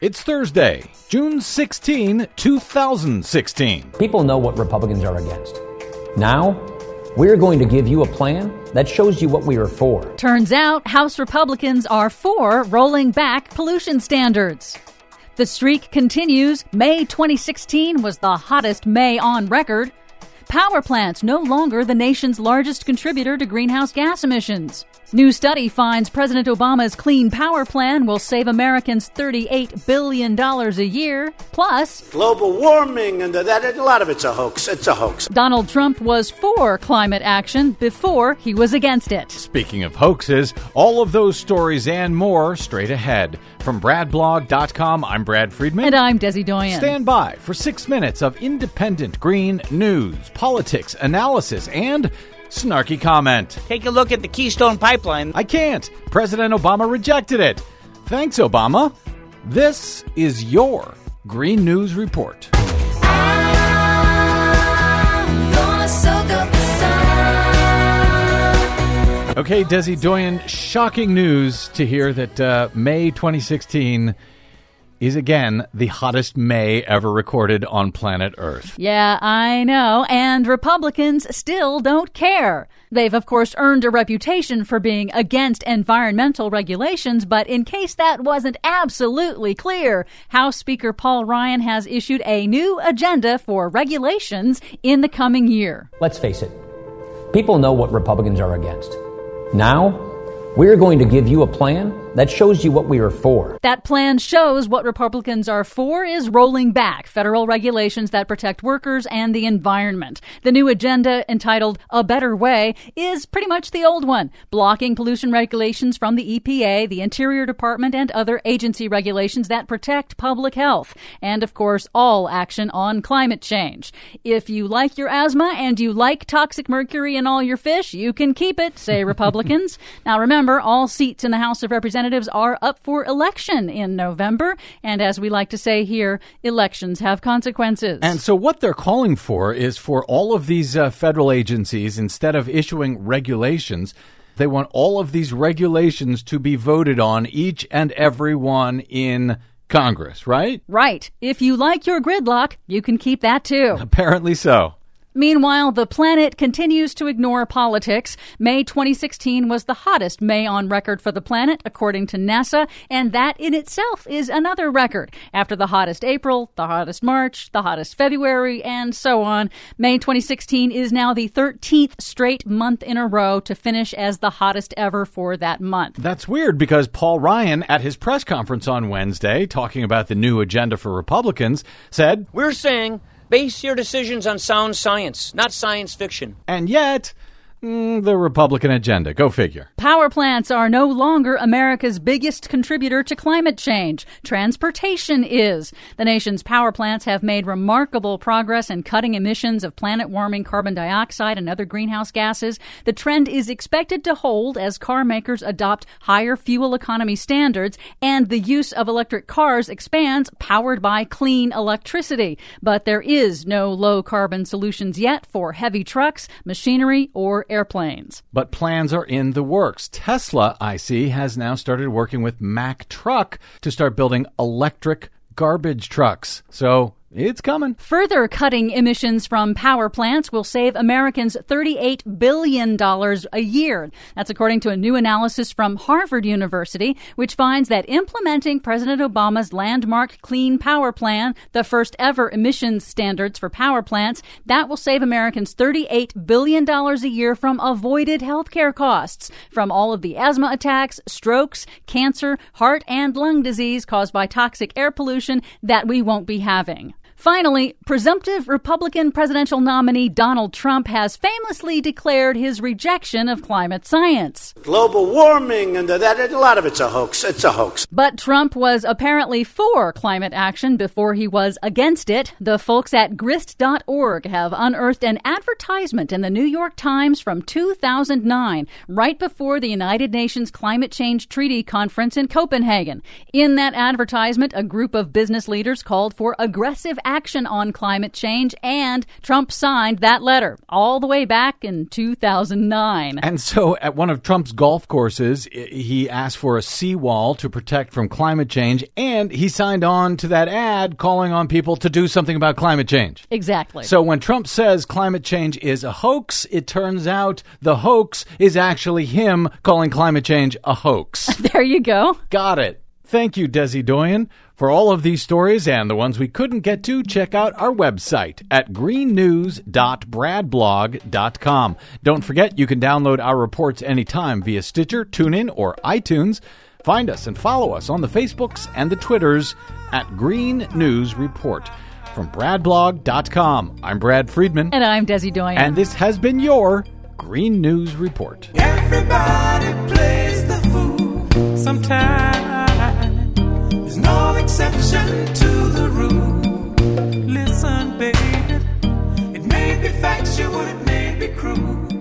It's Thursday, June 16, 2016. People know what Republicans are against. Now, we're going to give you a plan that shows you what we are for. Turns out House Republicans are for rolling back pollution standards. The streak continues. May 2016 was the hottest May on record. Power plants no longer the nation's largest contributor to greenhouse gas emissions. New study finds President Obama's clean power plan will save Americans $38 billion a year. Plus, global warming and that, a lot of it's a hoax. It's a hoax. Donald Trump was for climate action before he was against it. Speaking of hoaxes, all of those stories and more straight ahead. From BradBlog.com, I'm Brad Friedman. And I'm Desi Doyen. Stand by for six minutes of independent green news, politics, analysis, and snarky comment. Take a look at the Keystone Pipeline. I can't. President Obama rejected it. Thanks, Obama. This is your Green News Report. Okay, Desi Doyen, shocking news to hear that uh, May 2016 is again the hottest May ever recorded on planet Earth. Yeah, I know. And Republicans still don't care. They've, of course, earned a reputation for being against environmental regulations, but in case that wasn't absolutely clear, House Speaker Paul Ryan has issued a new agenda for regulations in the coming year. Let's face it, people know what Republicans are against. Now, we're going to give you a plan that shows you what we are for. That plan shows what Republicans are for is rolling back federal regulations that protect workers and the environment. The new agenda entitled A Better Way is pretty much the old one, blocking pollution regulations from the EPA, the Interior Department, and other agency regulations that protect public health. And of course, all action on climate change. If you like your asthma and you like toxic mercury in all your fish, you can keep it, say Republicans. now remember, all seats in the House of Representatives representatives are up for election in November. And as we like to say here, elections have consequences. And so, what they're calling for is for all of these uh, federal agencies, instead of issuing regulations, they want all of these regulations to be voted on, each and every one in Congress, right? Right. If you like your gridlock, you can keep that too. Apparently so. Meanwhile, the planet continues to ignore politics. May 2016 was the hottest May on record for the planet, according to NASA, and that in itself is another record. After the hottest April, the hottest March, the hottest February, and so on, May 2016 is now the 13th straight month in a row to finish as the hottest ever for that month. That's weird because Paul Ryan, at his press conference on Wednesday, talking about the new agenda for Republicans, said, We're saying Base your decisions on sound science, not science fiction. And yet, Mm, the Republican agenda. Go figure. Power plants are no longer America's biggest contributor to climate change. Transportation is. The nation's power plants have made remarkable progress in cutting emissions of planet warming carbon dioxide and other greenhouse gases. The trend is expected to hold as car makers adopt higher fuel economy standards and the use of electric cars expands powered by clean electricity. But there is no low carbon solutions yet for heavy trucks, machinery, or airplanes. But plans are in the works. Tesla, I see, has now started working with Mack Truck to start building electric garbage trucks. So it's coming. Further cutting emissions from power plants will save Americans $38 billion a year. That's according to a new analysis from Harvard University, which finds that implementing President Obama's landmark Clean Power Plan, the first ever emissions standards for power plants, that will save Americans $38 billion a year from avoided healthcare costs, from all of the asthma attacks, strokes, cancer, heart and lung disease caused by toxic air pollution that we won't be having. Finally, presumptive Republican presidential nominee Donald Trump has famously declared his rejection of climate science. Global warming and that, a lot of it's a hoax. It's a hoax. But Trump was apparently for climate action before he was against it. The folks at grist.org have unearthed an advertisement in the New York Times from 2009, right before the United Nations Climate Change Treaty Conference in Copenhagen. In that advertisement, a group of business leaders called for aggressive action on climate change, and Trump signed that letter all the way back in 2009. And so at one of Trump's golf courses, he asked for a seawall to protect from climate change, and he signed on to that ad calling on people to do something about climate change. Exactly. So when Trump says climate change is a hoax, it turns out the hoax is actually him calling climate change a hoax. there you go. Got it. Thank you, Desi Doyen. For all of these stories and the ones we couldn't get to, check out our website at greennews.bradblog.com. Don't forget you can download our reports anytime via Stitcher, TuneIn, or iTunes. Find us and follow us on the Facebooks and the Twitters at Green News Report. From bradblog.com, I'm Brad Friedman. And I'm Desi Doyen. And this has been your Green News Report. Everybody plays the fool sometimes no exception to the rule. Listen, baby, it may be factual, it may be cruel.